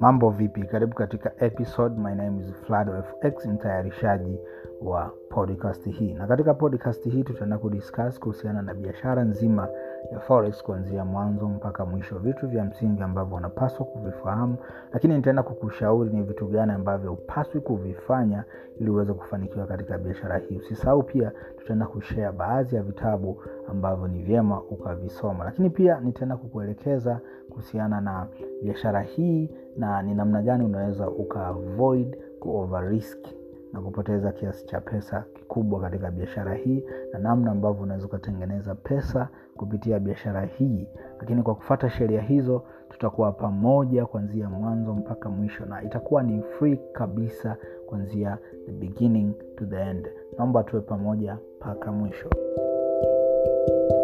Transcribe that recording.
mambo vipi? Karibu katika episode. My name is fx mtayarishaji wa podcast hii. Na katika podcast hii tutaenda kudiscuss kuhusiana na biashara nzima ya forex kuanzia mwanzo mpaka mwisho. Vitu vya msingi ambavyo unapaswa kuvifahamu lakini nitaenda kukushauri ni vitu gani ambavyo upaswi kuvifanya ili uweze kufanikiwa katika biashara hii. Usisahau pia tutaenda kushea baadhi ya vitabu ambavyo ni vyema ukavisoma. Lakini pia nitaenda kukuelekeza kuhusiana na biashara hii na ni namna gani unaweza ukaavoid kuoverrisk na kupoteza kiasi cha pesa kikubwa katika biashara hii na namna ambavyo unaweza ukatengeneza pesa kupitia biashara hii. Lakini kwa kufata sheria hizo tutakuwa pamoja kuanzia mwanzo mpaka mwisho na itakuwa ni free kabisa kuanzia the beginning to the end. Naomba tuwe pamoja mpaka mwisho Thank you